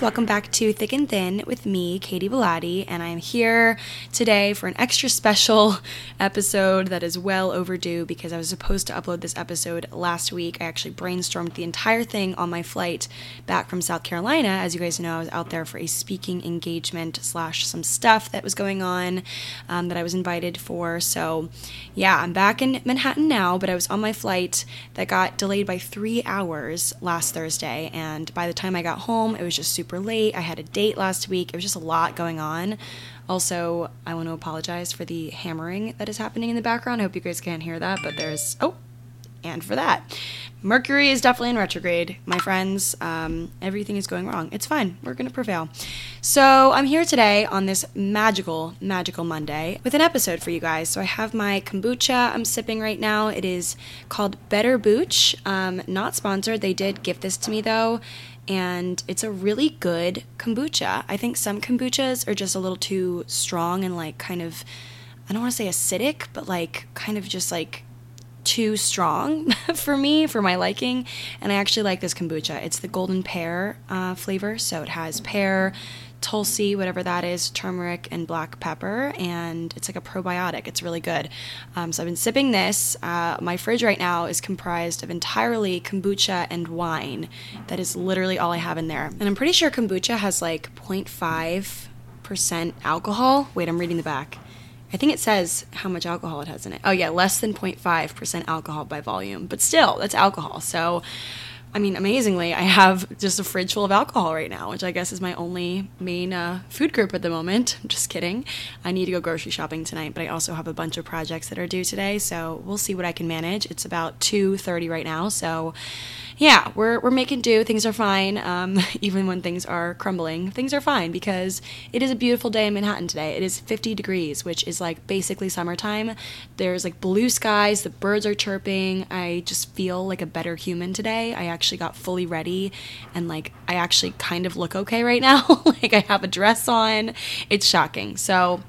Welcome back to Thick and Thin with me, Katy Bellotte, and I'm here today for an extra special episode that is well overdue because I was supposed to upload this episode last week. I actually brainstormed the entire thing on my flight back from South Carolina. As you guys know, I was out there for a speaking engagement slash some stuff that was going on um, that I was invited for. So, yeah, I'm back in Manhattan now, but I was on my flight that got delayed by three hours last Thursday, and by the time I got home, it was just super late. I had a date last week. It was just a lot going on. Also, I want to apologize for the hammering that is happening in the background. I hope you guys can't hear that, but there's oh, and for that. Mercury is definitely in retrograde, my friends. Um, everything is going wrong. It's fine. We're going to prevail. So, I'm here today on this magical, magical Monday with an episode for you guys. So, I have my kombucha I'm sipping right now. It is called Better Booch. Um, not sponsored. They did gift this to me though and it's a really good kombucha. I think some kombuchas are just a little too strong and like kind of I don't want to say acidic, but like kind of just like too strong for me for my liking and i actually like this kombucha it's the golden pear uh, flavor so it has pear tulsi, whatever that is, turmeric, and black pepper, and it's like a probiotic. It's really good. Um, so I've been sipping this. Uh, my fridge right now is comprised of entirely kombucha and wine. That is literally all I have in there. And I'm pretty sure kombucha has like 0.5% alcohol. Wait, I'm reading the back. I think it says how much alcohol it has in it. Oh, yeah, less than 0.5% alcohol by volume. But still, that's alcohol. So I mean, amazingly, I have just a fridge full of alcohol right now, which I guess is my only main uh, food group at the moment. I'm just kidding. I need to go grocery shopping tonight, but I also have a bunch of projects that are due today, so we'll see what I can manage. It's about 2:30 right now, so yeah, we're, we're making do. Things are fine. Um, even when things are crumbling, things are fine because it is a beautiful day in Manhattan today. It is 50 degrees, which is like basically summertime. There's like blue skies, the birds are chirping. I just feel like a better human today. I actually got fully ready and like I actually kind of look okay right now. like I have a dress on. It's shocking. So,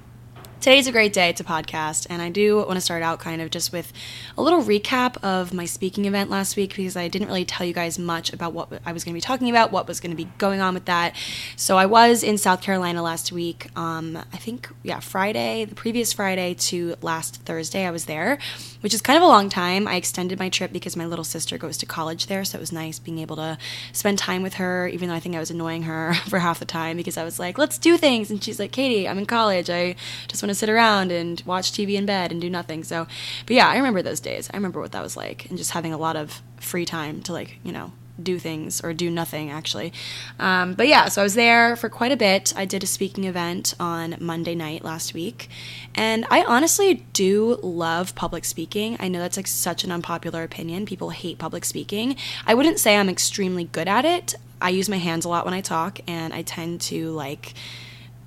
Today's a great day to podcast, and I do want to start out kind of just with a little recap of my speaking event last week because I didn't really tell you guys much about what I was going to be talking about, what was going to be going on with that. So I was in South Carolina last week. Um, I think yeah, Friday, the previous Friday to last Thursday, I was there, which is kind of a long time. I extended my trip because my little sister goes to college there, so it was nice being able to spend time with her, even though I think I was annoying her for half the time because I was like, "Let's do things," and she's like, "Katy, I'm in college. I just want to sit around and watch TV in bed and do nothing. So, but yeah, I remember those days. I remember what that was like and just having a lot of free time to like, you know, do things or do nothing actually. Um, but yeah, so I was there for quite a bit. I did a speaking event on Monday night last week, and I honestly do love public speaking. I know that's like such an unpopular opinion. People hate public speaking. I wouldn't say I'm extremely good at it. I use my hands a lot when I talk, and I tend to like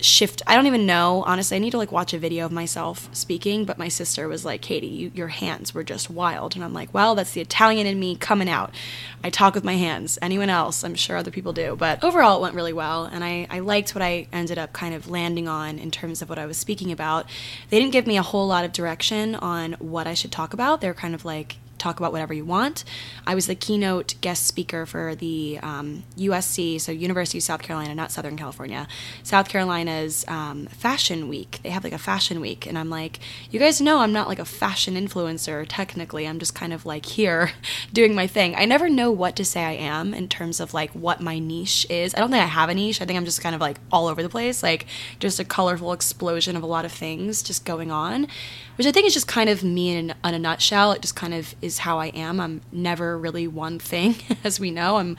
shift i don't even know honestly i need to like watch a video of myself speaking but my sister was like katy you, your hands were just wild. And i'm like well that's the italian in me coming out. I talk with my hands. Anyone else i'm sure other people do. But overall it went really well and i, I liked what i ended up kind of landing on in terms of what i was speaking about. They didn't give me a whole lot of direction on what i should talk about. They're kind of like talk about whatever you want. I was the keynote guest speaker for the um, USC, so University of South Carolina, not Southern California, South Carolina's um, Fashion Week. They have like a fashion week, and I'm like, you guys know I'm not like a fashion influencer technically. I'm just kind of like here doing my thing. I never know what to say I am in terms of like what my niche is. I don't think I have a niche. I think I'm just kind of like all over the place, like just a colorful explosion of a lot of things just going on which I think is just kind of me in, in, a nutshell. It just kind of is how I am. I'm never really one thing, as we know. I'm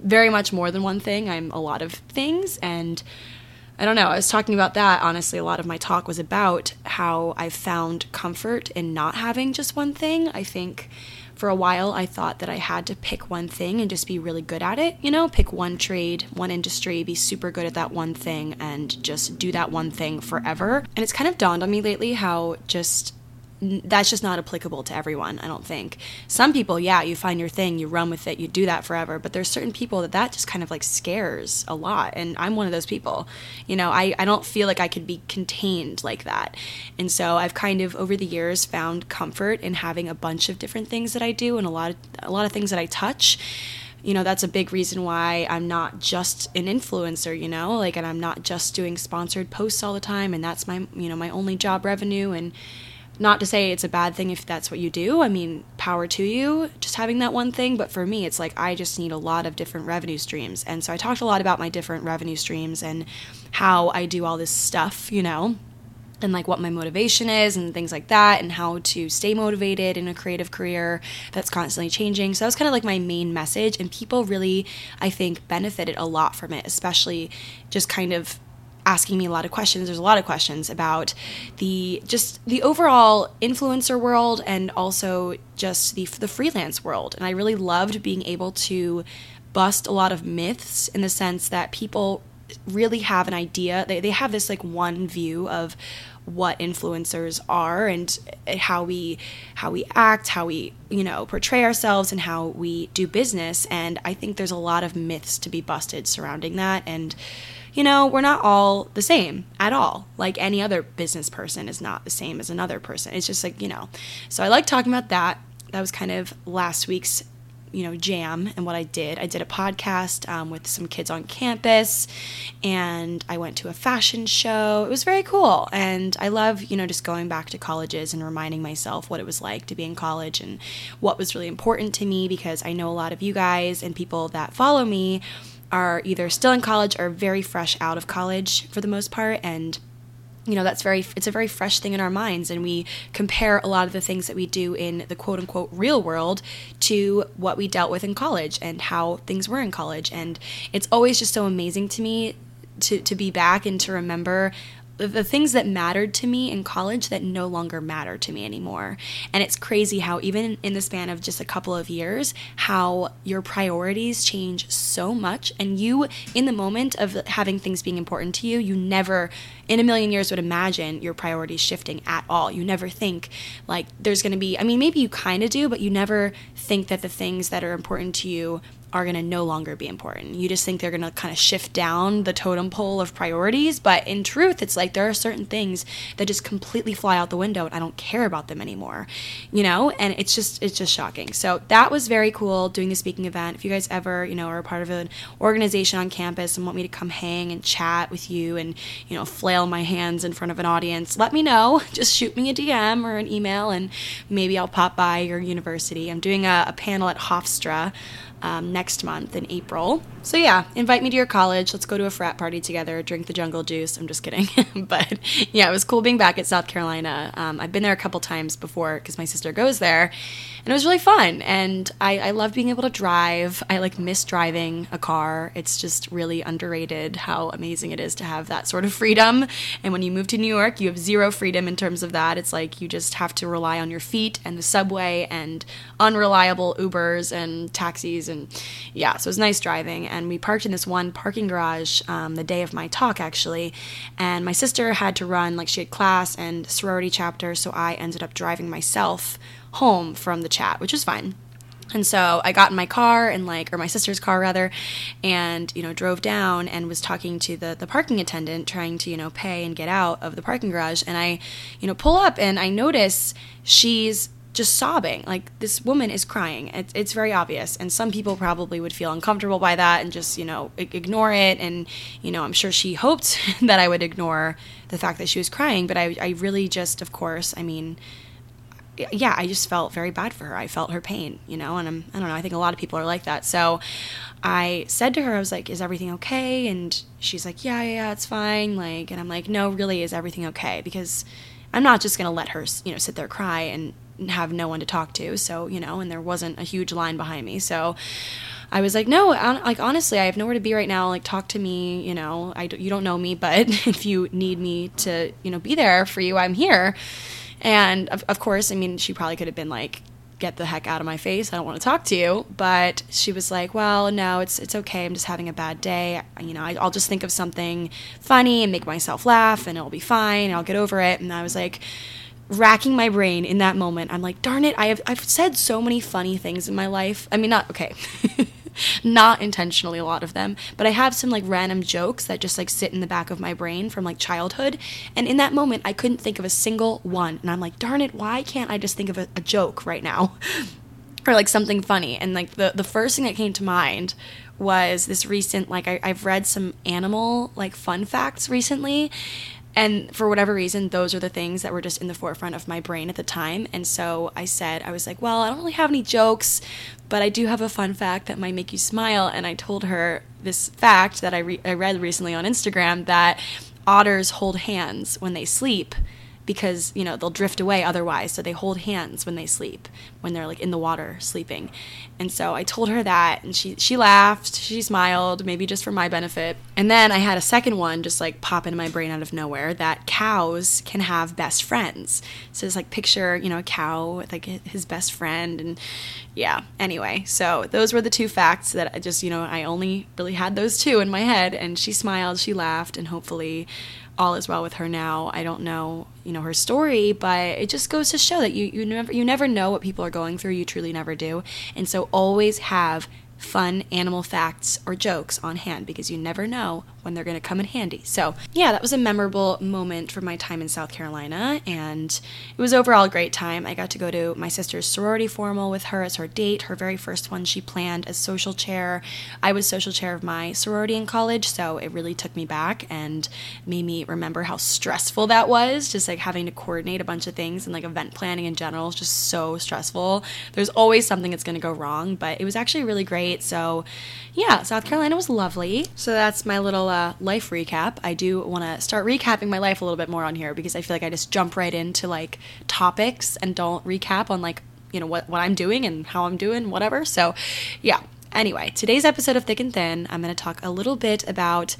very much more than one thing. I'm a lot of things. And I don't know, I was talking about that. Honestly, a lot of my talk was about how I found comfort in not having just one thing. I think for a while I thought that I had to pick one thing and just be really good at it, you know, pick one trade, one industry, be super good at that one thing and just do that one thing forever. And it's kind of dawned on me lately how just that's just not applicable to everyone i don't think. Some people yeah you find your thing you run with it you do that forever but there's certain people that that just kind of like scares a lot and i'm one of those people. You know i, I don't feel like i could be contained like that. And so i've kind of over the years found comfort in having a bunch of different things that i do and a lot of a lot of things that i touch. You know, that's a big reason why I'm not just an influencer, you know, like, and I'm not just doing sponsored posts all the time, and that's my, you know, my only job revenue. And not to say it's a bad thing if that's what you do. I mean, power to you, just having that one thing. But for me, it's like I just need a lot of different revenue streams. And so I talked a lot about my different revenue streams and how I do all this stuff, you know and like what my motivation is and things like that and how to stay motivated in a creative career that's constantly changing. So that was kind of like my main message and people really I think benefited a lot from it, especially just kind of asking me a lot of questions. There's a lot of questions about the just the overall influencer world and also just the the freelance world. And I really loved being able to bust a lot of myths in the sense that people really have an idea. They, they have this like one view of what influencers are and eh, how we how we act, how we, you know, portray ourselves and how we do business. And I think there's a lot of myths to be busted surrounding that. And, you know, we're not all the same at all. Like any other business person is not the same as another person. It's just like, you know. So I like talking about that. That was kind of last week's you know jam and what I did. I did a podcast um, with some kids on campus, and I went to a fashion show. It was very cool, and I love you know just going back to colleges and reminding myself what it was like to be in college and what was really important to me because I know a lot of you guys and people that follow me are either still in college or very fresh out of college for the most part. And you know that's very it's a very fresh thing in our minds. And we compare a lot of the things that we do in the quote unquote real world to what we dealt with in college and how things were in college. And it's always just so amazing to me to to be back and to remember the things that mattered to me in college that no longer matter to me anymore. And it's crazy how, even in the span of just a couple of years, how your priorities change so much. And you, in the moment of having things being important to you, you never in a million years would imagine your priorities shifting at all. You never think like there's going to be, I mean, maybe you kind of do, but you never think that the things that are important to you are going to no longer be important. You just think they're going to kind of shift down the totem pole of priorities. But in truth, it's like there are certain things that just completely fly out the window and I don't care about them anymore, you know? And it's just, it's just shocking. So that was very cool doing the speaking event. If you guys ever, you know, are a part of an organization on campus and want me to come hang and chat with you and, you know, flail my hands in front of an audience, let me know. Just shoot me a DM or an email and maybe I'll pop by your university. I'm doing a, a panel at Hofstra um, next month in April. So yeah, invite me to your college. Let's go to a frat party together, drink the jungle juice. I'm just kidding, but yeah, it was cool being back at South Carolina. Um, I've been there a couple times before because my sister goes there, and it was really fun. And I, I love being able to drive. I like miss driving a car. It's just really underrated how amazing it is to have that sort of freedom. And when you move to New York, you have zero freedom in terms of that. It's like you just have to rely on your feet and the subway and unreliable Ubers and taxis and yeah, so it was nice driving. And we parked in this one parking garage um, the day of my talk actually, and my sister had to run like she had class and sorority chapter, so I ended up driving myself home from the chat, which was fine. And so I got in my car and like, or my sister's car rather, and you know drove down and was talking to the the parking attendant, trying to you know pay and get out of the parking garage. And I, you know, pull up and I notice she's just sobbing. Like this woman is crying. It's, it's very obvious. And some people probably would feel uncomfortable by that and just, you know, ignore it. And, you know, I'm sure she hoped that I would ignore the fact that she was crying. But I, I really just, of course, I mean, yeah, I just felt very bad for her. I felt her pain, you know, and I'm, I don't know, I think a lot of people are like that. So I said to her, I was like, is everything okay? And she's like, yeah, yeah, yeah, it's fine. Like, and I'm like, no, really, is everything okay? Because I'm not just going to let her, you know, sit there cry and have no one to talk to. So, you know, and there wasn't a huge line behind me. So I was like, no, like honestly, I have nowhere to be right now. Like, talk to me. You know, I you don't know me, but if you need me to, you know, be there for you, I'm here. And of, of course, I mean, she probably could have been like, get the heck out of my face. I don't want to talk to you. But she was like, well, no, it's it's okay. I'm just having a bad day. You know, I, will just think of something funny and make myself laugh, and it'll be fine. I'll get over it. And I was like, racking my brain in that moment. I'm like, darn it, I have I've said so many funny things in my life. I mean, not okay. not intentionally a lot of them, but I have some like random jokes that just like sit in the back of my brain from like childhood. And in that moment, I couldn't think of a single one. And I'm like, darn it, why can't I just think of a, a joke right now? or like something funny. And like the the first thing that came to mind was this recent like I, I've read some animal like fun facts recently and for whatever reason those are the things that were just in the forefront of my brain at the time. And so i said i was like well i don't really have any jokes but i do have a fun fact that might make you smile. And i told her this fact that i, re- I read recently on instagram that otters hold hands when they sleep because you know they'll drift away otherwise so they hold hands when they sleep when they're like in the water sleeping. And so i told her that and she she laughed she smiled maybe just for my benefit. And then i had a second one just like pop into my brain out of nowhere that cows can have best friends. So it's like picture you know a cow with like his best friend and yeah anyway. So those were the two facts that i just you know i only really had those two in my head and she smiled she laughed and hopefully all is well with her now. I don't know, you know, her story, but it just goes to show that you, you never you never know what people are going through. You truly never do. And so always have fun animal facts or jokes on hand because you never know when they're going to come in handy. So, yeah, that was a memorable moment from my time in South Carolina, and it was overall a great time. I got to go to my sister's sorority formal with her as her date, her very first one she planned as social chair. I was social chair of my sorority in college, so it really took me back and made me remember how stressful that was, just like having to coordinate a bunch of things and like event planning in general is just so stressful. There's always something that's going to go wrong, but it was actually really great. So, yeah, South Carolina was lovely. So that's my little uh, life recap. I do want to start recapping my life a little bit more on here because I feel like I just jump right into like topics and don't recap on like you know what what I'm doing and how I'm doing whatever. So, yeah. Anyway, today's episode of Thick and Thin, I'm going to talk a little bit about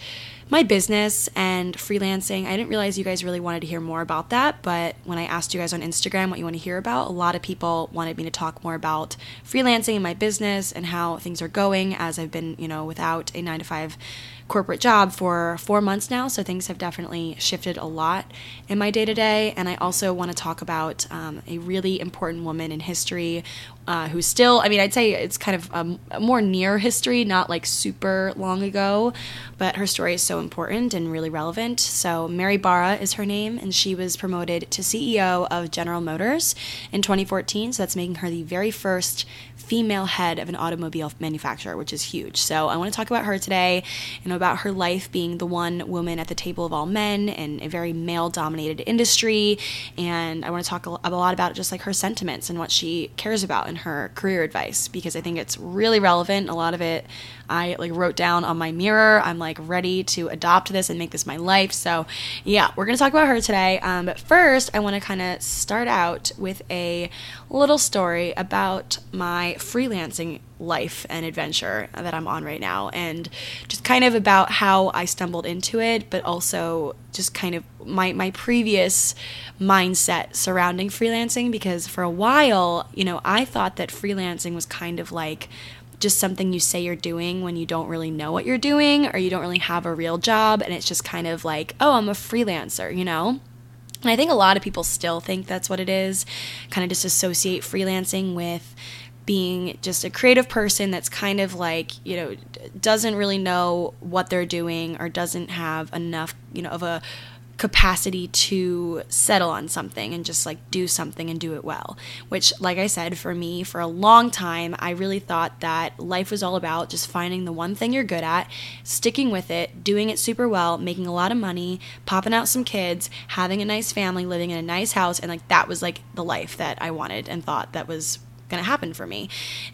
my business and freelancing. I didn't realize you guys really wanted to hear more about that, but when I asked you guys on Instagram what you want to hear about, a lot of people wanted me to talk more about freelancing and my business and how things are going as I've been, you know, without a 9 to 5 corporate job for four months now, so things have definitely shifted a lot in my day to day. And I also want to talk about um, a really important woman in history uh, who's still, I mean, I'd say it's kind of a, more near history, not like super long ago, but her story is so important and really relevant. So, Mary Barra is her name, and she was promoted to CEO of General Motors in 2014. So, that's making her the very first female head of an automobile manufacturer, which is huge. So I want to talk about her today and about her life being the one woman at the table of all men in a very male dominated industry. And I want to talk a lot about just like her sentiments and what she cares about her career advice because I think it's really relevant. A lot of it I like wrote down on my mirror. I'm like ready to adopt this and make this my life. So, yeah, we're going to talk about her today. Um, but first, I want to kind of start out with a little story about my freelancing life and adventure that I'm on right now, and just kind of about how I stumbled into it, but also just kind of my my previous mindset surrounding freelancing because for a while, you know, I thought that freelancing was kind of like just something you say you're doing when you don't really know what you're doing or you don't really have a real job and it's just kind of like, oh, I'm a freelancer, you know? And I think a lot of people still think that's what it is, kind of just associate freelancing with being just a creative person that's kind of like, you know, doesn't really know what they're doing or doesn't have enough, you know, of a capacity to settle on something and just like do something and do it well. Which, like I said, for me, for a long time, I really thought that life was all about just finding the one thing you're good at, sticking with it, doing it super well, making a lot of money, popping out some kids, having a nice family, living in a nice house. And like that was like the life that I wanted and thought that was going to happen for me.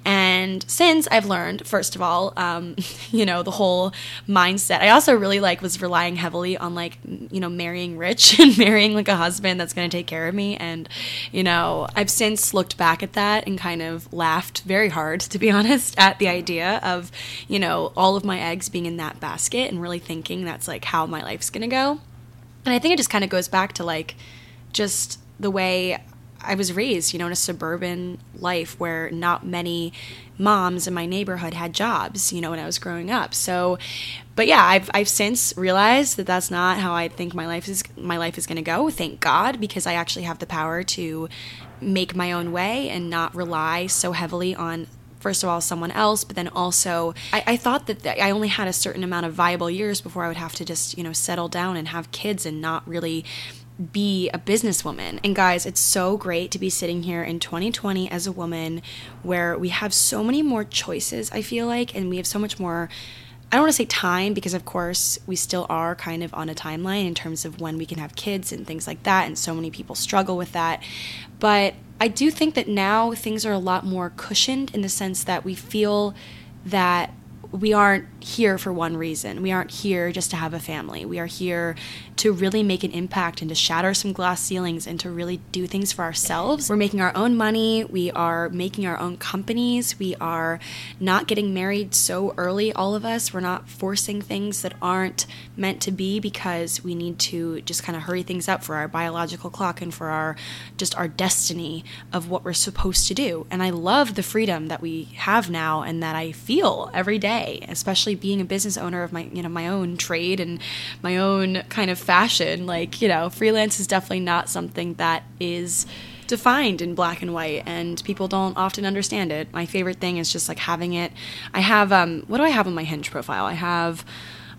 And since I've learned, first of all, um, you know, the whole mindset, I also really like was relying heavily on like, you know, marrying rich and marrying like a husband that's going to take care of me. And, you know, I've since looked back at that and kind of laughed very hard, to be honest, at the idea of, you know, all of my eggs being in that basket and really thinking that's like how my life's going to go. And I think it just kind of goes back to like, just the way I was raised, you know, in a suburban life where not many moms in my neighborhood had jobs, you know, when I was growing up. So, but yeah, I've I've since realized that that's not how I think my life is my life is going to go. Thank God, because I actually have the power to make my own way and not rely so heavily on first of all someone else but then also I, I, thought that i only had a certain amount of viable years before i would have to just you know settle down and have kids and not really be a businesswoman. And guys, it's so great to be sitting here in 2020 as a woman where we have so many more choices, I feel like, and we have so much more. I don't want to say time because, of course, we still are kind of on a timeline in terms of when we can have kids and things like that. And so many people struggle with that. But I do think that now things are a lot more cushioned in the sense that we feel that we aren't here for one reason. We aren't here just to have a family. We are here to really make an impact and to shatter some glass ceilings and to really do things for ourselves. We're making our own money. We are making our own companies. We are not getting married so early, all of us. We're not forcing things that aren't meant to be because we need to just kind of hurry things up for our biological clock and for our just our destiny of what we're supposed to do. And I love the freedom that we have now and that I feel every day, especially being a business owner of my, you know, my own trade and my own kind of fashion. Like, you know, freelance is definitely not something that is defined in black and white and people don't often understand it. My favorite thing is just like having it. I have um what do I have on my Hinge profile? I have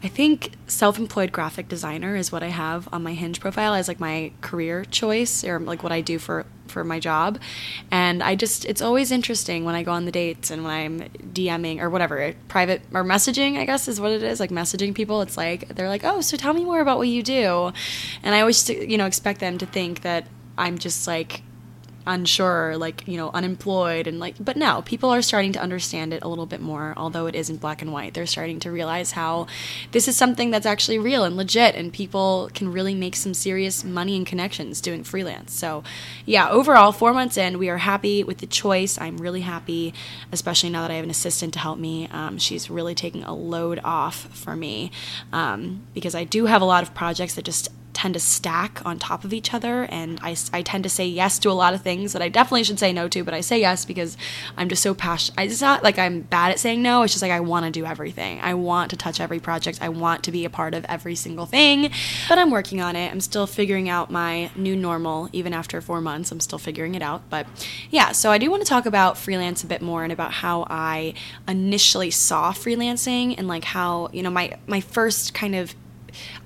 I think self-employed graphic designer is what I have on my Hinge profile as like my career choice or like what I do for for my job. And I just it's always interesting when I go on the dates and when I'm DMing or whatever, private or messaging, I guess is what it is, like messaging people. It's like they're like, "Oh, so tell me more about what you do." And I always you know expect them to think that I'm just like unsure, like, you know, unemployed and like but no, people are starting to understand it a little bit more, although it isn't black and white. They're starting to realize how this is something that's actually real and legit and people can really make some serious money and connections doing freelance. So, yeah, overall, 4 months in, we are happy with the choice. I'm really happy, especially now that I have an assistant to help me. Um, she's really taking a load off for me um, because I do have a lot of projects that just tend to stack on top of each other and I, I tend to say yes to a lot of things that I definitely should say no to but I say yes because I'm just so passionate it's not like I'm bad at saying no it's just like I want to do everything. I want to touch every project I want to be a part of every single thing but I'm working on it. I'm still figuring out my new normal even after four months. I'm still figuring it out but yeah so I do want to talk about freelance a bit more and about how I initially saw freelancing and like how you know my my first kind of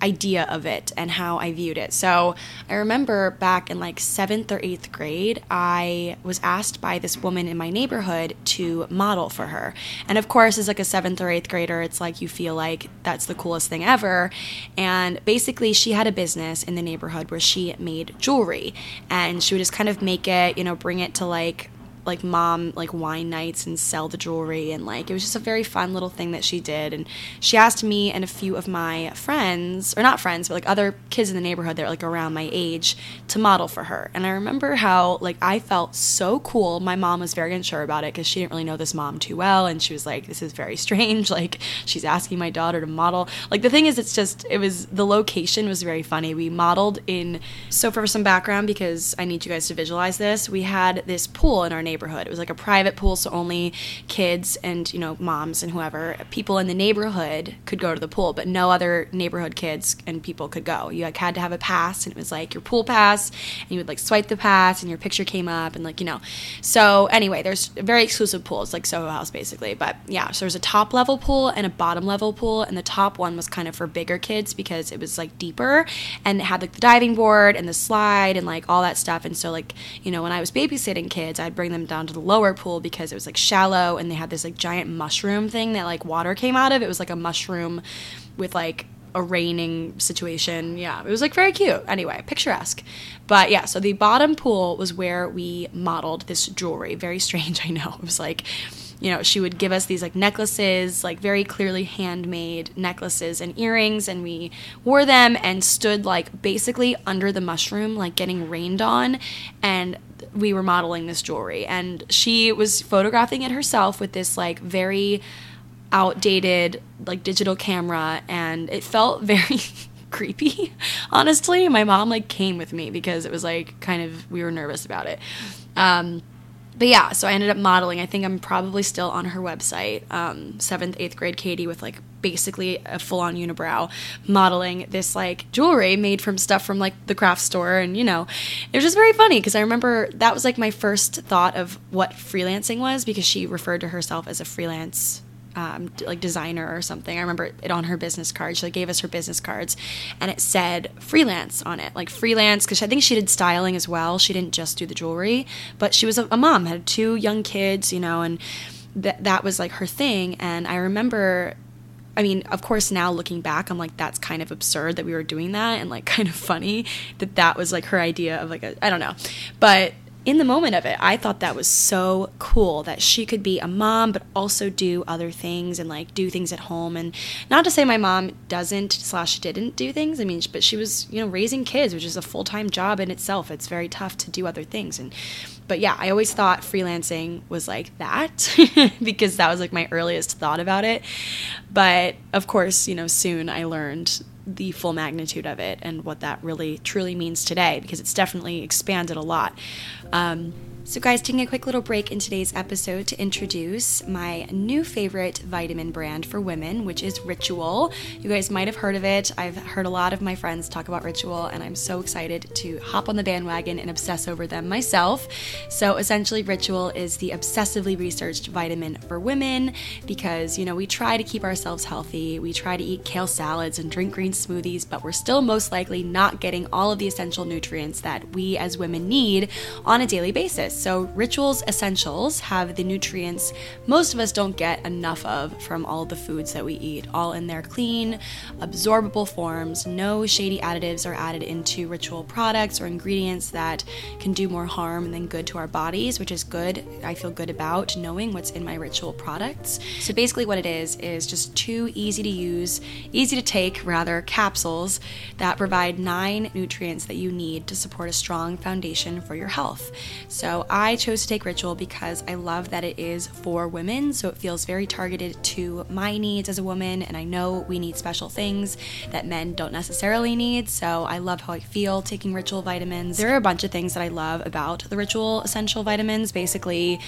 idea of it and how I viewed it. So I remember back in like seventh or eighth grade, I was asked by this woman in my neighborhood to model for her. And of course, as like a seventh or eighth grader, it's like you feel like that's the coolest thing ever. And basically, she had a business in the neighborhood where she made jewelry and she would just kind of make it, you know, bring it to like like mom like wine nights and sell the jewelry and like it was just a very fun little thing that she did. And she asked me and a few of my friends or not friends but like other kids in the neighborhood that are like around my age to model for her. And i remember how like i felt so cool. My mom was very unsure about it because she didn't really know this mom too well. And she was like this is very strange. Like she's asking my daughter to model. Like the thing is it's just it was the location was very funny. We modeled in so for some background because i need you guys to visualize this we had this pool in our neighborhood neighborhood. It was like a private pool, so only kids and, you know, moms and whoever, people in the neighborhood could go to the pool, but no other neighborhood kids and people could go. You like, had to have a pass, and it was like your pool pass, and you would like swipe the pass, and your picture came up, and like, you know. So, anyway, there's very exclusive pools, like Soho House basically. But yeah, so there's a top level pool and a bottom level pool, and the top one was kind of for bigger kids because it was like deeper and it had like the diving board and the slide and like all that stuff. And so, like, you know, when I was babysitting kids, I'd bring them down to the lower pool because it was like shallow and they had this like giant mushroom thing that like water came out of. It was like a mushroom with like a raining situation. Yeah, it was like very cute. Anyway, picturesque. But yeah, so the bottom pool was where we modeled this jewelry. Very strange, I know. It was like, you know, she would give us these like necklaces, like very clearly handmade necklaces and earrings, and we wore them and stood like basically under the mushroom, like getting rained on. And we were modeling this jewelry and she was photographing it herself with this like very outdated like digital camera and it felt very creepy honestly my mom like came with me because it was like kind of we were nervous about it um, but yeah, so I ended up modeling. I think I'm probably still on her website, um, seventh, eighth grade Katy, with like basically a full on unibrow, modeling this like jewelry made from stuff from like the craft store. And you know, it was just very funny because I remember that was like my first thought of what freelancing was because she referred to herself as a freelance um, like designer or something. I remember it on her business card. She like, gave us her business cards, and it said freelance on it, like freelance because I think she did styling as well. She didn't just do the jewelry, but she was a, a mom, had two young kids, you know, and that that was like her thing. And I remember I mean, of course, now looking back, I'm like, that's kind of absurd that we were doing that, and like kind of funny that that was like her idea of like a, I don't know, but in the moment of it, I thought that was so cool that she could be a mom, but also do other things and like do things at home. And not to say my mom doesn't slash didn't do things. I mean, but she was, you know, raising kids, which is a full time job in itself. It's very tough to do other things. And, but yeah, I always thought freelancing was like that because that was like my earliest thought about it. But of course, you know, soon I learned the full magnitude of it and what that really truly means today because it's definitely expanded a lot. Um, so, guys, taking a quick little break in today's episode to introduce my new favorite vitamin brand for women, which is Ritual. You guys might have heard of it. I've heard a lot of my friends talk about Ritual, and I'm so excited to hop on the bandwagon and obsess over them myself. So, essentially, Ritual is the obsessively researched vitamin for women because, you know, we try to keep ourselves healthy, we try to eat kale salads and drink green smoothies, but we're still most likely not getting all of the essential nutrients that we as women need on a daily basis. So, Rituals Essentials have the nutrients most of us don't get enough of from all the foods that we eat, all in their clean, absorbable forms. No shady additives are added into Ritual products or ingredients that can do more harm than good to our bodies, which is good. I feel good about knowing what's in my Ritual products. So, basically, what it is is just two easy to use, easy to take, rather, capsules that provide nine nutrients that you need to support a strong foundation for your health. So, I chose to take Ritual because I love that it is for women, so it feels very targeted to my needs as a woman, and I know we need special things that men don't necessarily need, so I love how I feel taking Ritual vitamins. There are a bunch of things that I love about the Ritual essential vitamins. Basically,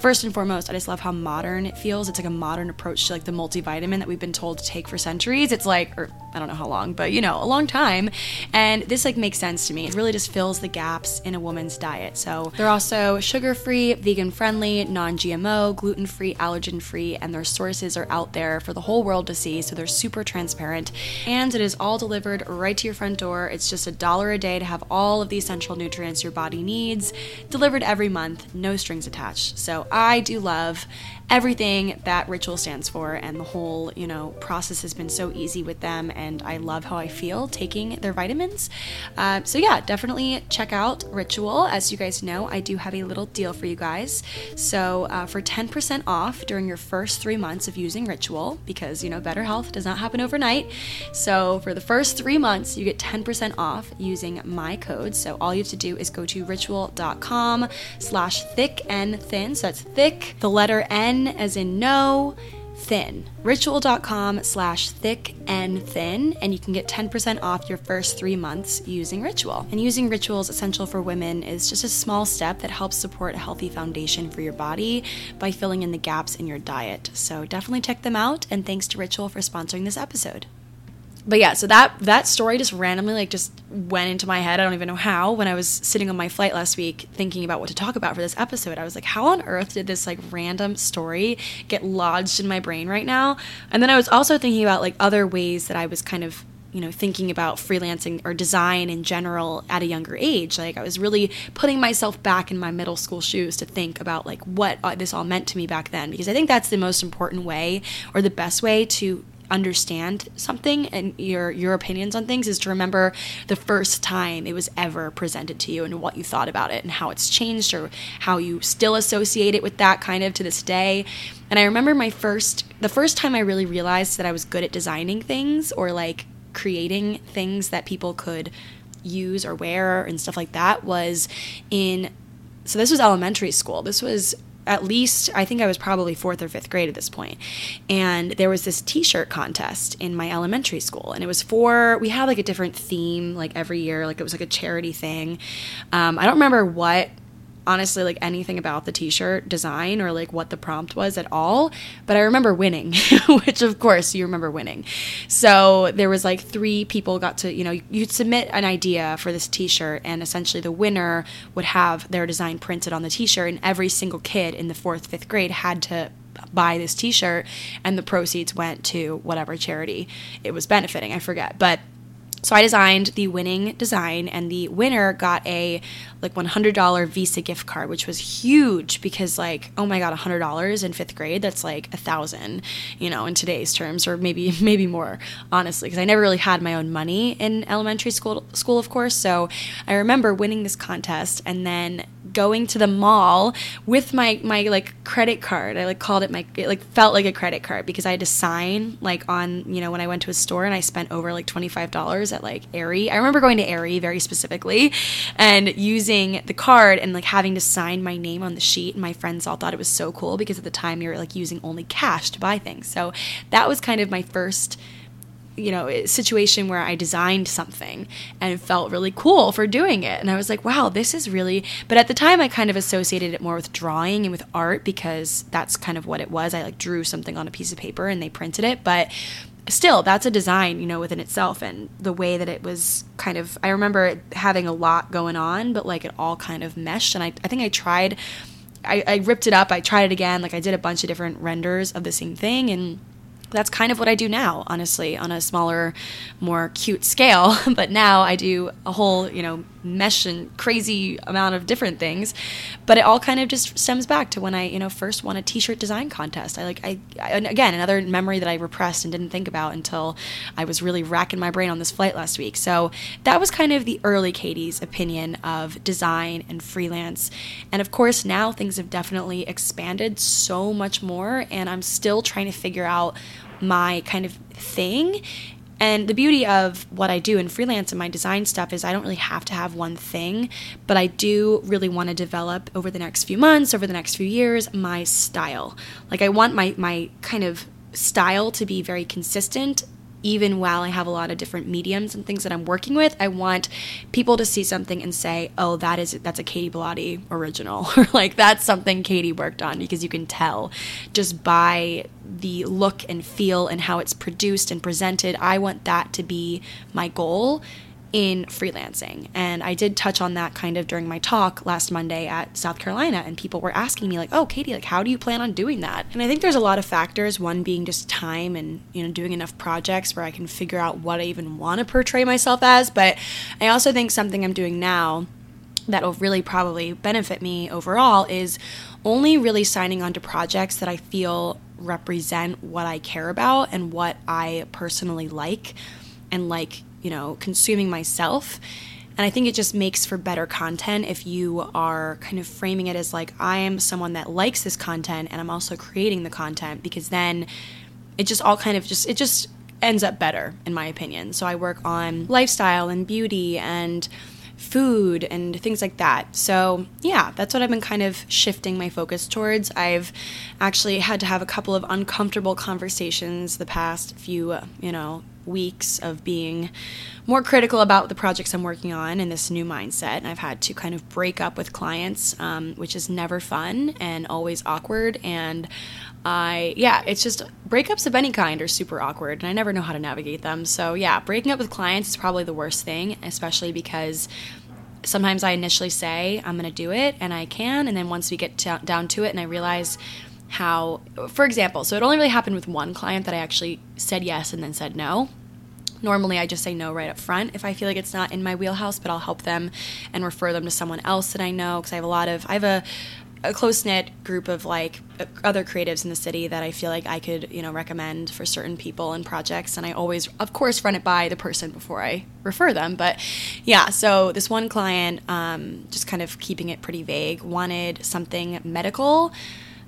first and foremost, I just love how modern it feels. It's like a modern approach to like the multivitamin that we've been told to take for centuries. It's like, or I don't know how long, but you know, a long time. And this like makes sense to me. It really just fills the gaps in a woman's diet. So they're also sugar free, vegan friendly, non GMO, gluten free, allergen free, and their sources are out there for the whole world to see. So they're super transparent. And it is all delivered right to your front door. It's just a dollar a day to have all of the essential nutrients your body needs delivered every month, no strings attached. So I do love everything that Ritual stands for, and the whole, you know, process has been so easy with them, and I love how I feel taking their vitamins. Uh, so yeah, definitely check out Ritual. As you guys know, I do have a little deal for you guys. So uh, for 10% off during your first three months of using Ritual, because you know, better health does not happen overnight. So for the first three months, you get 10% off using my code. So all you have to do is go to ritual.com slash thick and thin. So that's thick, the letter N as in no, thin. Ritual.com slash thick and thin, and you can get 10% off your first three months using Ritual. And using Rituals Essential for Women is just a small step that helps support a healthy foundation for your body by filling in the gaps in your diet. So definitely check them out, and thanks to Ritual for sponsoring this episode but yeah, so that that story just randomly like just went into my head. I don't even know how. When I was sitting on my flight last week thinking about what to talk about for this episode, I was like, how on earth did this like random story get lodged in my brain right now? And then I was also thinking about like other ways that I was kind of you know thinking about freelancing or design in general at a younger age like i was really putting myself back in my middle school shoes to think about like what uh, this all meant to me back then because i think that's the most important way or the best way to understand something and your your opinions on things is to remember the first time it was ever presented to you and what you thought about it and how it's changed or how you still associate it with that kind of to this day. And I remember my first the first time I really realized that I was good at designing things or like creating things that people could use or wear and stuff like that was in so this was elementary school. This was at least I think I was probably fourth or fifth grade at this point. And there was this t shirt contest in my elementary school. And it was for, we had like a different theme like every year, like it was like a charity thing. Um, I don't remember what honestly like anything about the t-shirt design or like what the prompt was at all. But i remember winning which of course you remember winning. So there was like three people got to you know you'd submit an idea for this t-shirt and essentially the winner would have their design printed on the t-shirt and every single kid in the fourth fifth grade had to buy this t-shirt and the proceeds went to whatever charity it was benefiting i forget. But so I designed the winning design, and the winner got a like $100 Visa gift card, which was huge because like oh my god, $100 in fifth grade that's like a thousand, you know, in today's terms, or maybe maybe more honestly, because I never really had my own money in elementary school school of course. So I remember winning this contest and then going to the mall with my my like credit card. I like called it my it like felt like a credit card because I had to sign like on you know when I went to a store and I spent over like twenty five dollars at like Aerie. I remember going to Aerie very specifically and using the card and like having to sign my name on the sheet. And my friends all thought it was so cool because at the time you were like using only cash to buy things. So that was kind of my first you know situation where I designed something and felt really cool for doing it. And I was like wow this is really but at the time I kind of associated it more with drawing and with art because that's kind of what it was. I like drew something on a piece of paper and they printed it. But still that's a design you know within itself. And the way that it was kind of I remember having a lot going on but like it all kind of meshed. And I, I think I tried I, I ripped it up. I tried it again. Like I did a bunch of different renders of the same thing. And that's kind of what I do now, honestly, on a smaller, more cute scale. but now I do a whole, you know, mesh and crazy amount of different things. But it all kind of just stems back to when I, you know, first won a t-shirt design contest. I like, I, I again, another memory that I repressed and didn't think about until I was really racking my brain on this flight last week. So that was kind of the early Katy's opinion of design and freelance. And of course, now things have definitely expanded so much more, and I'm still trying to figure out my kind of thing. And the beauty of what I do in freelance and my design stuff is I don't really have to have one thing, but I do really want to develop over the next few months, over the next few years, my style. Like I want my my kind of style to be very consistent even while I have a lot of different mediums and things that I'm working with, I want people to see something and say, "Oh, that is that's a Katy Bellotte original," or like that's something Katy worked on because you can tell just by the look and feel and how it's produced and presented. I want that to be my goal in freelancing. And I did touch on that kind of during my talk last Monday at South Carolina and people were asking me like, "Oh, Katy, like how do you plan on doing that?" And I think there's a lot of factors, one being just time and, you know, doing enough projects where I can figure out what I even want to portray myself as, but I also think something I'm doing now that'll really probably benefit me overall is only really signing on to projects that I feel represent what I care about and what I personally like and like you know, consuming myself. And I think it just makes for better content if you are kind of framing it as like, I am someone that likes this content and I'm also creating the content because then it just all kind of just, it just ends up better, in my opinion. So I work on lifestyle and beauty and food and things like that. So, yeah, that's what I've been kind of shifting my focus towards. I've actually had to have a couple of uncomfortable conversations the past few, you know, weeks of being more critical about the projects I'm working on and this new mindset. And I've had to kind of break up with clients, um, which is never fun and always awkward. And I, yeah, it's just breakups of any kind are super awkward and I never know how to navigate them. So, yeah, breaking up with clients is probably the worst thing, especially because sometimes I initially say I'm going to do it and I can. And then once we get to, down to it and I realize, how, for example, so it only really happened with one client that I actually said yes and then said no. Normally, I just say no right up front if I feel like it's not in my wheelhouse, but I'll help them and refer them to someone else that I know because I have a lot of, I have a, a close knit group of like other creatives in the city that I feel like I could, you know, recommend for certain people and projects. And I always, of course, run it by the person before I refer them. But yeah, so this one client, um, just kind of keeping it pretty vague, wanted something medical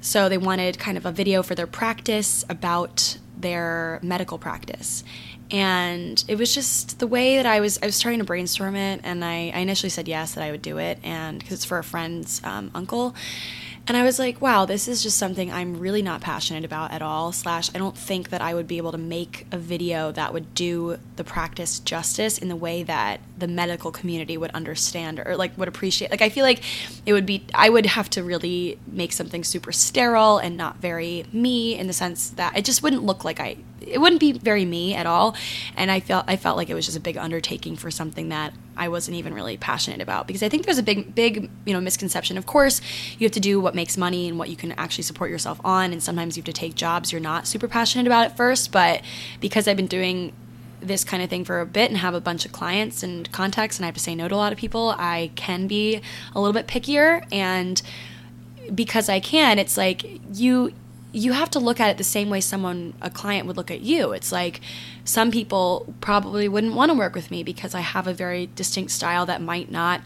so they wanted kind of a video for their practice about their medical practice. And it was just the way that I was, I was trying to brainstorm it. And I, I initially said yes, that I would do it. And because it's for a friend's um, uncle. And I was like, wow, this is just something I'm really not passionate about at all. Slash, I don't think that I would be able to make a video that would do the practice justice in the way that the medical community would understand or like would appreciate. Like, I feel like it would be, I would have to really make something super sterile and not very me in the sense that it just wouldn't look like I it wouldn't be very me at all. And I felt I felt like it was just a big undertaking for something that I wasn't even really passionate about because I think there's a big big you know misconception. Of course, you have to do what makes money and what you can actually support yourself on, and sometimes you have to take jobs you're not super passionate about at first. But because I've been doing this kind of thing for a bit and have a bunch of clients and contacts and I have to say no to a lot of people, I can be a little bit pickier and because I can, it's like you you have to look at it the same way someone a client would look at you. It's like some people probably wouldn't want to work with me because I have a very distinct style that might not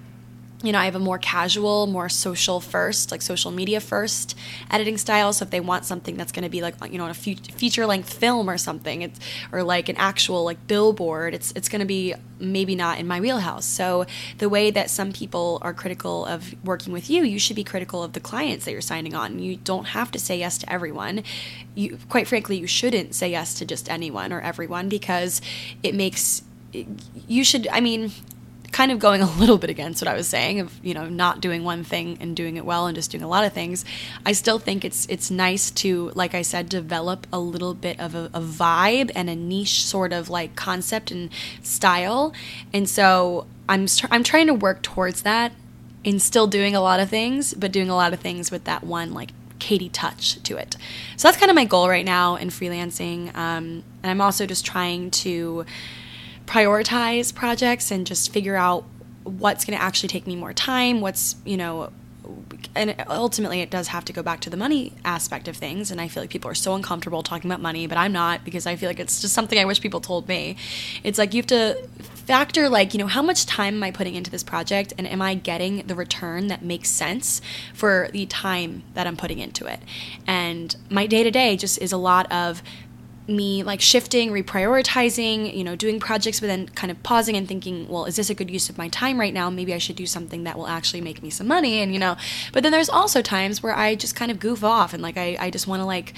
you know, I have a more casual, more social first, like social media first editing style. So if they want something that's going to be like, you know, a feature length film or something, it's or like an actual like billboard, it's it's going to be maybe not in my wheelhouse. So the way that some people are critical of working with you, you should be critical of the clients that you're signing on. You don't have to say yes to everyone. You quite frankly, you shouldn't say yes to just anyone or everyone because it makes you should i mean kind of going a little bit against what I was saying of you know not doing one thing and doing it well and just doing a lot of things, I still think it's it's nice to like I said develop a little bit of a, a vibe and a niche sort of like concept and style, and so I'm I'm trying to work towards that in still doing a lot of things, but doing a lot of things with that one like Katy touch to it. So that's kind of my goal right now in freelancing, um, and I'm also just trying to prioritize projects and just figure out what's going to actually take me more time, what's, you know, and ultimately it does have to go back to the money aspect of things and i feel like people are so uncomfortable talking about money but i'm not because i feel like it's just something i wish people told me. It's like you have to factor like you know how much time am i putting into this project and am i getting the return that makes sense for the time that i'm putting into it? And my day to day just is a lot of me like shifting, reprioritizing, you know, doing projects, but then kind of pausing and thinking, well, is this a good use of my time right now? Maybe I should do something that will actually make me some money. And, you know, but then there's also times where I just kind of goof off and like I, I just want to like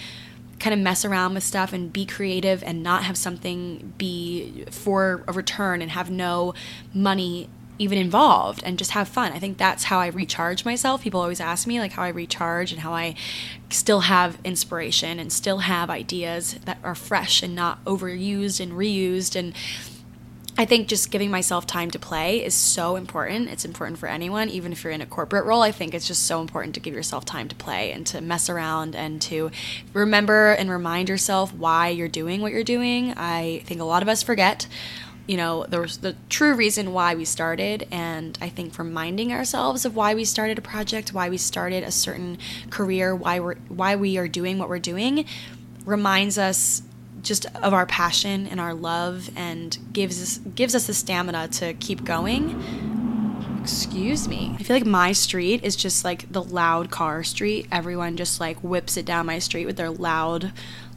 kind of mess around with stuff and be creative and not have something be for a return and have no money even involved and just have fun. I think that's how I recharge myself. People always ask me like how I recharge and how I still have inspiration and still have ideas that are fresh and not overused and reused and I think just giving myself time to play is so important. It's important for anyone, even if you're in a corporate role. I think it's just so important to give yourself time to play and to mess around and to remember and remind yourself why you're doing what you're doing. I think a lot of us forget you know, was the true reason why we started. And I think reminding ourselves of why we started a project, why we started a certain career, why we're why we are doing what we're doing, reminds us just of our passion and our love and gives us gives us the stamina to keep going excuse me. I feel like my street is just like the loud car street. Everyone just like whips it down my street with their loud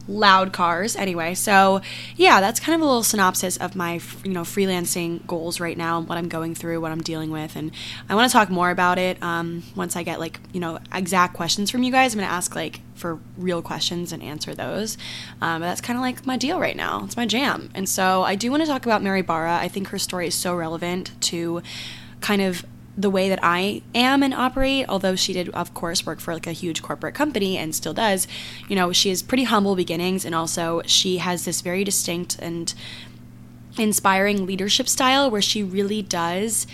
loud cars. Anyway, so yeah, that's kind of a little synopsis of my you know freelancing goals right now, and what I'm going through, what I'm dealing with, and I want to talk more about it um, once I get like you know exact questions from you guys. I'm gonna ask like for real questions and answer those. Um, but that's kind of like my deal right now. It's my jam, and so I do want to talk about Mary Barra. I think her story is so relevant to kind of the way that I am and operate, although she did, of course, work for like a huge corporate company and still does, you know, she has pretty humble beginnings and also she has this very distinct and inspiring leadership style where she really does.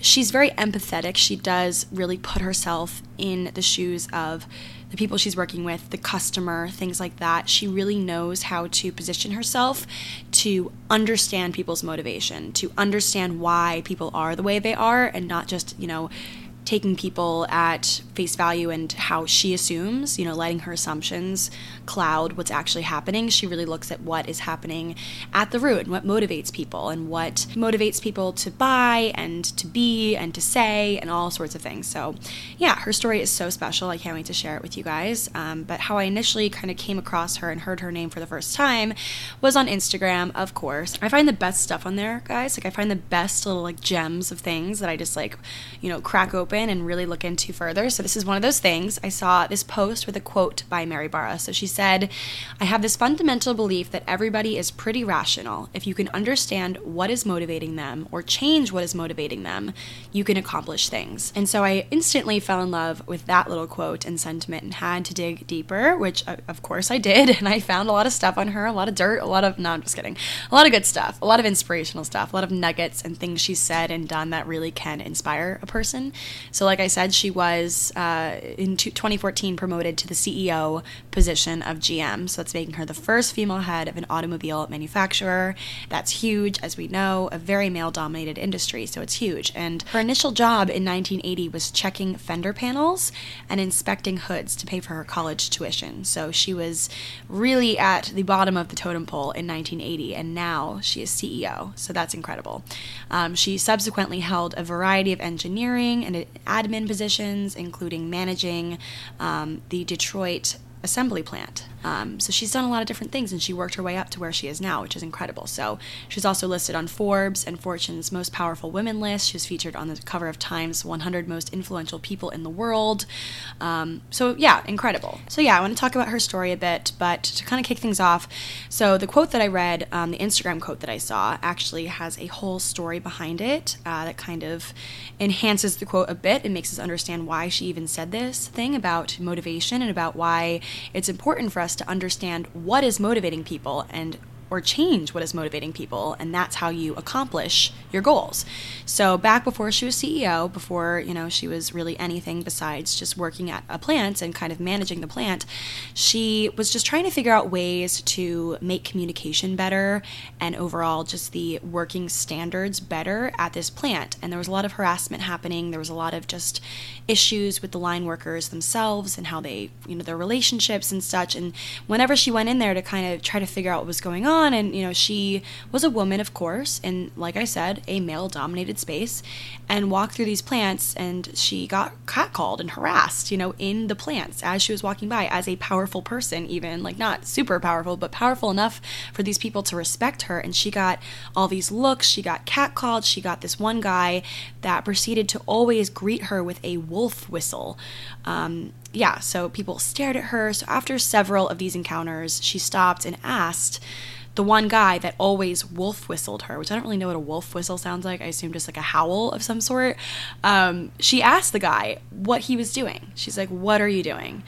She's very empathetic. She does really put herself in the shoes of the people she's working with, the customer, things like that. She really knows how to position herself to understand people's motivation, to understand why people are the way they are, and not just, you know, taking people at face value and how she assumes, you know, letting her assumptions cloud what's actually happening. She really looks at what is happening at the root and what motivates people and what motivates people to buy and to be and to say and all sorts of things. So, yeah, her story is so special. I can't wait to share it with you guys. Um, but how I initially kind of came across her and heard her name for the first time was on Instagram, of course. I find the best stuff on there, guys. Like, I find the best little like gems of things that I just like, you know, crack open and really look into further. So, this is one of those things. I saw this post with a quote by Mary Barra. So, she said, I have this fundamental belief that everybody is pretty rational. If you can understand what is motivating them or change what is motivating them, you can accomplish things. And so, I instantly fell in love with that little quote and sentiment and had to dig deeper, which uh, of course I did. And I found a lot of stuff on her, a lot of dirt, a lot of, no, I'm just kidding, a lot of good stuff, a lot of inspirational stuff, a lot of nuggets and things she said and done that really can inspire a person. So, like I said, she was uh, in 2014 promoted to the CEO position of GM. So, that's making her the first female head of an automobile manufacturer. That's huge, as we know, a very male dominated industry. So, it's huge. And her initial job in 1980 was checking fender panels and inspecting hoods to pay for her college tuition. So, she was really at the bottom of the totem pole in 1980, and now she is CEO. So, that's incredible. Um, she subsequently held a variety of engineering and admin positions, including managing um, the Detroit assembly plant. Um, so she's done a lot of different things and she worked her way up to where she is now, which is incredible. So she's also listed on Forbes and Fortune's Most Powerful Women list. She's featured on the cover of Time's 100 Most Influential People in the World. Um, so yeah, incredible. So yeah, I want to talk about her story a bit, but to kind of kick things off, so the quote that I read, um, the Instagram quote that I saw, actually has a whole story behind it uh, that kind of enhances the quote a bit and makes us understand why she even said this thing about motivation and about why it's important for us to understand what is motivating people and or change what is motivating people and that's how you accomplish your goals. So back before she was ceo before you know she was really anything besides just working at a plant and kind of managing the plant she was just trying to figure out ways to make communication better and overall just the working standards better at this plant. And there was a lot of harassment happening. There was a lot of just issues with the line workers themselves and how they you know their relationships and such. And whenever she went in there to kind of try to figure out what was going on on. And, you know, she was a woman, of course, in, like I said, a male dominated space and walked through these plants. And she got catcalled and harassed, you know, in the plants as she was walking by as a powerful person, even like not super powerful, but powerful enough for these people to respect her. And she got all these looks. She got catcalled. She got this one guy that proceeded to always greet her with a wolf whistle. Um, yeah, so people stared at her. So after several of these encounters, she stopped and asked the one guy that always wolf whistled her, which I don't really know what a wolf whistle sounds like. I assume just like a howl of some sort. Um, she asked the guy what he was doing. She's like, What are you doing?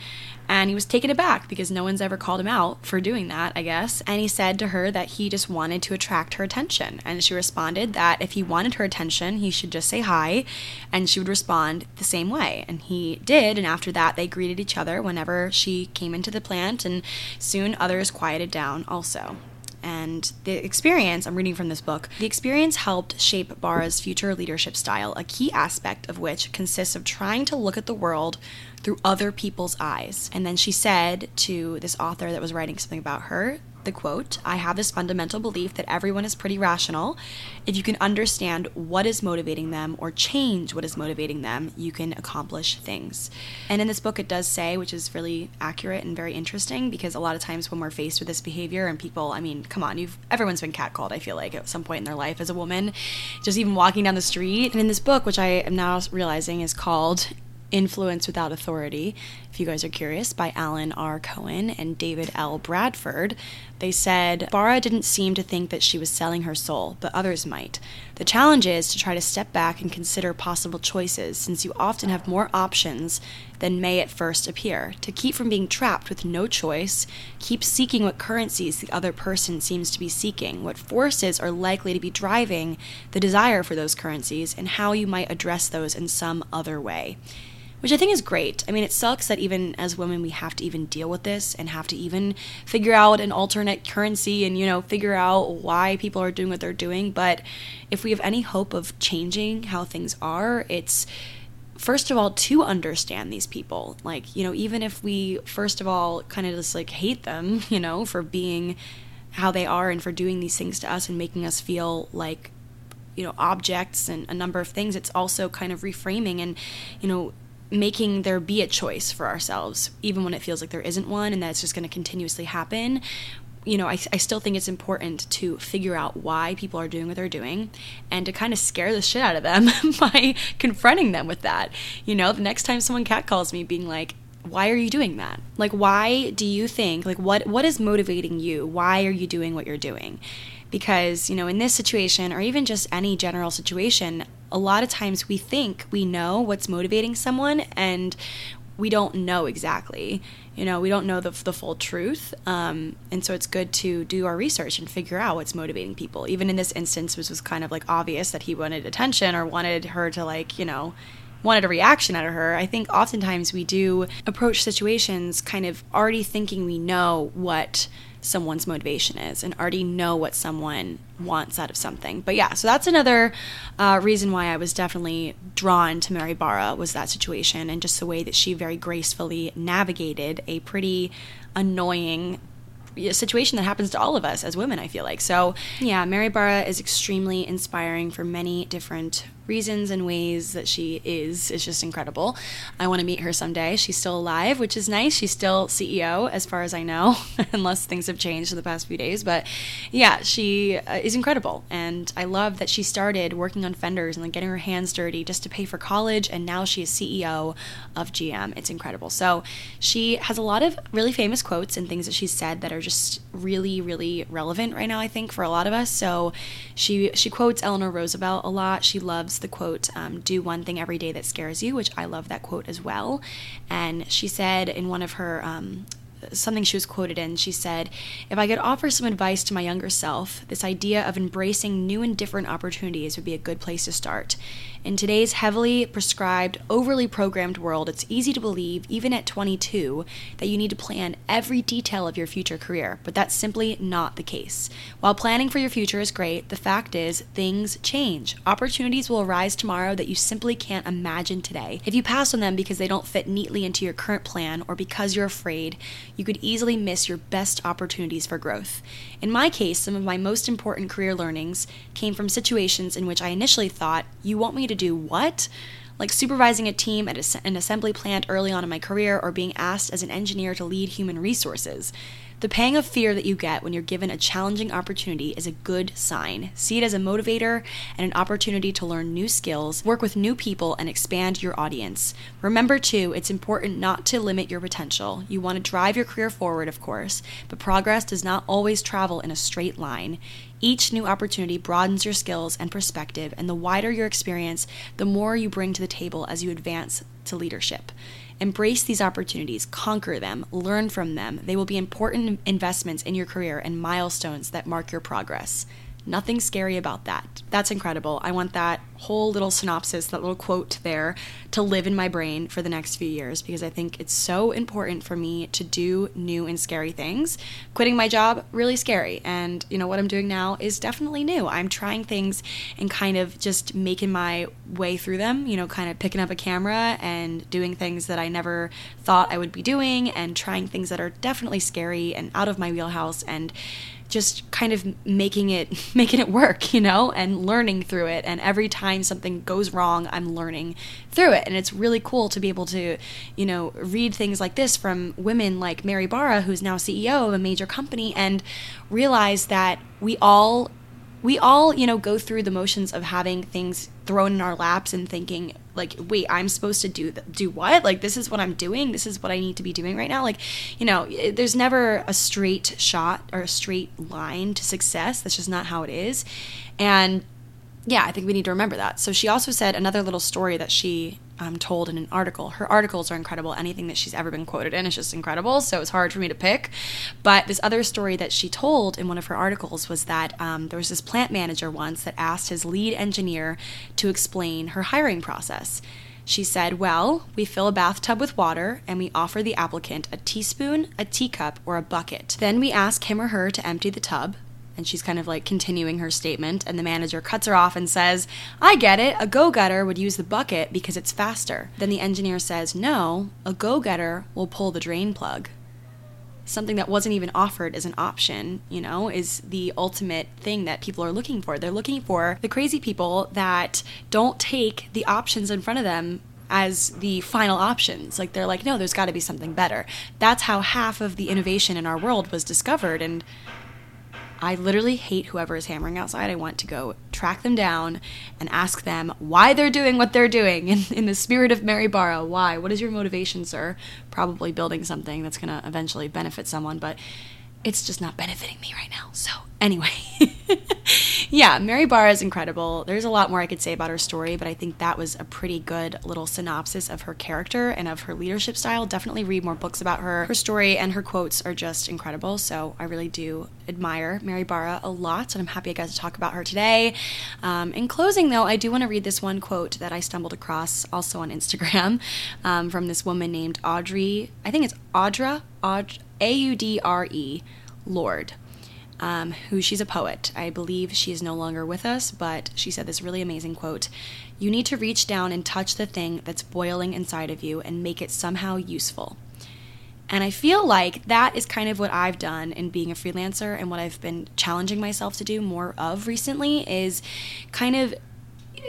And he was taken aback because no one's ever called him out for doing that, I guess. And he said to her that he just wanted to attract her attention. And she responded that if he wanted her attention, he should just say hi. And she would respond the same way. And he did. And after that, they greeted each other whenever she came into the plant. And soon others quieted down also and the experience, I'm reading from this book, the experience helped shape Barra's future leadership style, a key aspect of which consists of trying to look at the world through other people's eyes. And then she said to this author that was writing something about her the quote I have this fundamental belief that everyone is pretty rational. If you can understand what is motivating them or change what is motivating them, you can accomplish things. And in this book, it does say, which is really accurate and very interesting, because a lot of times when we're faced with this behavior and people, I mean, come on, you've everyone's been catcalled, I feel like, at some point in their life as a woman, just even walking down the street. And in this book, which I am now realizing is called Influence Without Authority, if you guys are curious, by Alan R. Cohen and David L. Bradford. They said Barra didn't seem to think that she was selling her soul, but others might. The challenge is to try to step back and consider possible choices, since you often have more options than may at first appear. To keep from being trapped with no choice, keep seeking what currencies the other person seems to be seeking, what forces are likely to be driving the desire for those currencies, and how you might address those in some other way which I think is great. I mean, it sucks that even as women, we have to even deal with this and have to even figure out an alternate currency and, you know, figure out why people are doing what they're doing. But if we have any hope of changing how things are, it's first of all to understand these people. Like, you know, even if we, first of all, kind of just like hate them, you know, for being how they are and for doing these things to us and making us feel like you know objects and a number of things it's also kind of reframing and you know making there be a choice for ourselves, even when it feels like there isn't one and that it's just going to continuously happen. you know, I, I still think it's important to figure out why people are doing what they're doing and to kind of scare the shit out of them by confronting them with that. You know, the next time someone catcalls me, being like, why are you doing that? Like why do you think like what what is motivating you? Why are you doing what you're doing? Because, you know, in this situation or even just any general situation, a lot of times we think we know what's motivating someone and we don't know exactly. You know, we don't know the, the full truth. Um, and so it's good to do our research and figure out what's motivating people. Even in this instance, which was kind of like obvious that he wanted attention or wanted her to, like, you know, wanted a reaction out of her. I think oftentimes we do approach situations kind of already thinking we know what someone's motivation is and already know what someone wants out of something. But yeah, so that's another uh, reason why I was definitely drawn to Mary Barra was that situation and just the way that she very gracefully navigated a pretty annoying situation that happens to all of us as women, I feel like. So, yeah, Mary Barra is extremely inspiring for many different reasons and ways that she is is just incredible. I want to meet her someday. She's still alive, which is nice. She's still CEO as far as I know, unless things have changed in the past few days, but yeah, she uh, is incredible and I love that she started working on fenders and like getting her hands dirty just to pay for college and now she is CEO of GM. It's incredible. So, she has a lot of really famous quotes and things that she's said that are just really really relevant right now I think for a lot of us. So, she she quotes Eleanor Roosevelt a lot. She loves the quote, um, do one thing every day that scares you, which I love that quote as well. And she said in one of her um, something she was quoted in. She said, If I could offer some advice to my younger self, this idea of embracing new and different opportunities would be a good place to start. In today's heavily prescribed, overly programmed world, it's easy to believe, even at 22, that you need to plan every detail of your future career, but that's simply not the case. While planning for your future is great, the fact is things change. Opportunities will arise tomorrow that you simply can't imagine today. If you pass on them because they don't fit neatly into your current plan or because you're afraid, you could easily miss your best opportunities for growth. In my case, some of my most important career learnings came from situations in which I initially thought, You want me to do what? Like supervising a team at an assembly plant early on in my career or being asked as an engineer to lead human resources. The pang of fear that you get when you're given a challenging opportunity is a good sign. See it as a motivator and an opportunity to learn new skills, work with new people, and expand your audience. Remember, too, it's important not to limit your potential. You want to drive your career forward, of course, but progress does not always travel in a straight line. Each new opportunity broadens your skills and perspective, and the wider your experience, the more you bring to the table as you advance to leadership. Embrace these opportunities, conquer them, learn from them. They will be important investments in your career and milestones that mark your progress. Nothing scary about that. That's incredible. I want that whole little synopsis, that little quote there, to live in my brain for the next few years because I think it's so important for me to do new and scary things. Quitting my job, really scary. And, you know, what I'm doing now is definitely new. I'm trying things and kind of just making my way through them, you know, kind of picking up a camera and doing things that I never thought I would be doing and trying things that are definitely scary and out of my wheelhouse and just kind of making it making it work you know and learning through it. And every time something goes wrong i'm learning through it. And it's really cool to be able to you know read things like this from women like mary barra who's now ceo of a major company and realize that we all we all, you know, go through the motions of having things thrown in our laps and thinking like, wait, I'm supposed to do do what? Like this is what I'm doing. This is what I need to be doing right now. Like, you know, it, there's never a straight shot or a straight line to success. That's just not how it is. And yeah, I think we need to remember that. So she also said another little story that she um, told in an article. Her articles are incredible. Anything that she's ever been quoted in is just incredible. So it's hard for me to pick. But this other story that she told in one of her articles was that um, there was this plant manager once that asked his lead engineer to explain her hiring process. She said, Well, we fill a bathtub with water and we offer the applicant a teaspoon, a teacup, or a bucket. Then we ask him or her to empty the tub, and she's kind of like continuing her statement and the manager cuts her off and says i get it a go-getter would use the bucket because it's faster then the engineer says no a go-getter will pull the drain plug something that wasn't even offered as an option, you know, is the ultimate thing that people are looking for. They're looking for the crazy people that don't take the options in front of them as the final options. Like they're like, no, there's got to be something better. That's how half of the innovation in our world was discovered. And I literally hate whoever is hammering outside. I want to go track them down and ask them why they're doing what they're doing in, in the spirit of Mary Barra. Why? What is your motivation, sir? Probably building something that's going to eventually benefit someone, but it's just not benefiting me right now. So, anyway, yeah, Mary Barra is incredible. There's a lot more I could say about her story, but I think that was a pretty good little synopsis of her character and of her leadership style. Definitely read more books about her. Her story and her quotes are just incredible. So, I really do admire Mary Barra a lot, and I'm happy I got to talk about her today. Um, in closing, though, I do want to read this one quote that I stumbled across also on Instagram um, from this woman named Audrey. I think it's Audra. Aud- a U D R E, Lorde. Um, who she's a poet. I believe she is no longer with us, but she said this really amazing quote You need to reach down and touch the thing that's boiling inside of you and make it somehow useful. And I feel like that is kind of what I've done in being a freelancer and what I've been challenging myself to do more of recently is kind of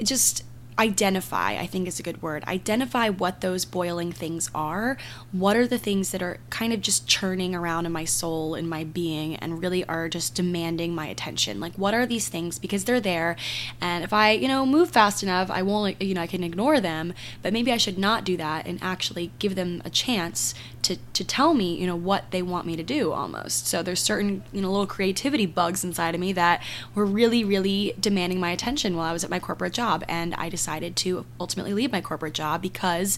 just identify, I think is a good word. Identify what those boiling things are. What are the things that are kind of just churning around in my soul, in my being, and really are just demanding my attention? Like, what are these things? Because they're there. And if I, you know, move fast enough, I won't, you know, I can ignore them. But maybe I should not do that and actually give them a chance to, to tell me, you know, what they want me to do almost. So there's certain, you know, little creativity bugs inside of me that were really, really demanding my attention while I was at my corporate job. And I decided to ultimately leave my corporate job because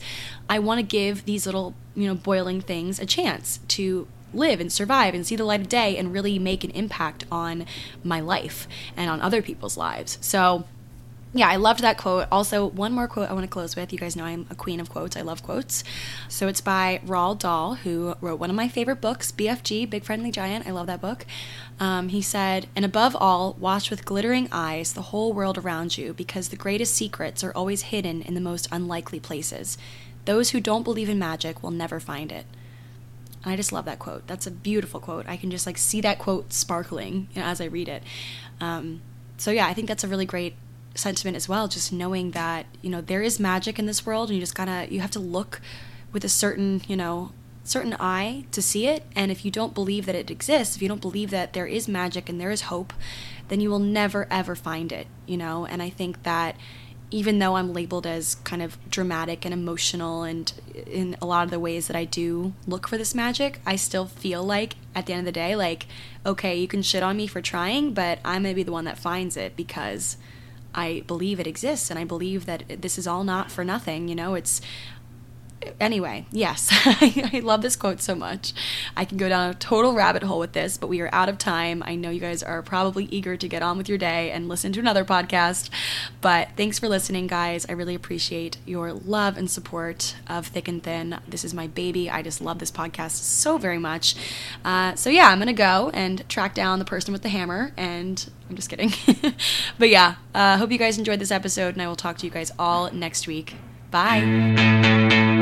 I want to give these little, you know, boiling things a chance to live and survive and see the light of day and really make an impact on my life and on other people's lives. So yeah, I loved that quote. Also, one more quote I want to close with. You guys know I'm a queen of quotes. I love quotes. So it's by Roald Dahl, who wrote one of my favorite books, BFG, Big Friendly Giant. I love that book. Um, he said, And above all, watch with glittering eyes the whole world around you, because the greatest secrets are always hidden in the most unlikely places. Those who don't believe in magic will never find it. And I just love that quote. That's a beautiful quote. I can just like see that quote sparkling as I read it. Um, so yeah, I think that's a really great sentiment as well just knowing that you know there is magic in this world and you just gotta you have to look with a certain you know certain eye to see it. And if you don't believe that it exists if you don't believe that there is magic and there is hope then you will never ever find it you know? And i think that even though i'm labeled as kind of dramatic and emotional and in a lot of the ways that i do look for this magic i still feel like at the end of the day like okay you can shit on me for trying but i'm gonna be the one that finds it because I believe it exists and I believe that this is all not for nothing. You know, it's. Anyway, yes, I love this quote so much. I can go down a total rabbit hole with this, but we are out of time. I know you guys are probably eager to get on with your day and listen to another podcast. But thanks for listening, guys. I really appreciate your love and support of Thick and Thin. This is my baby. I just love this podcast so very much. Uh, so, yeah, I'm going to go and track down the person with the hammer and I'm just kidding. but yeah, I uh, hope you guys enjoyed this episode, and I will talk to you guys all next week. Bye.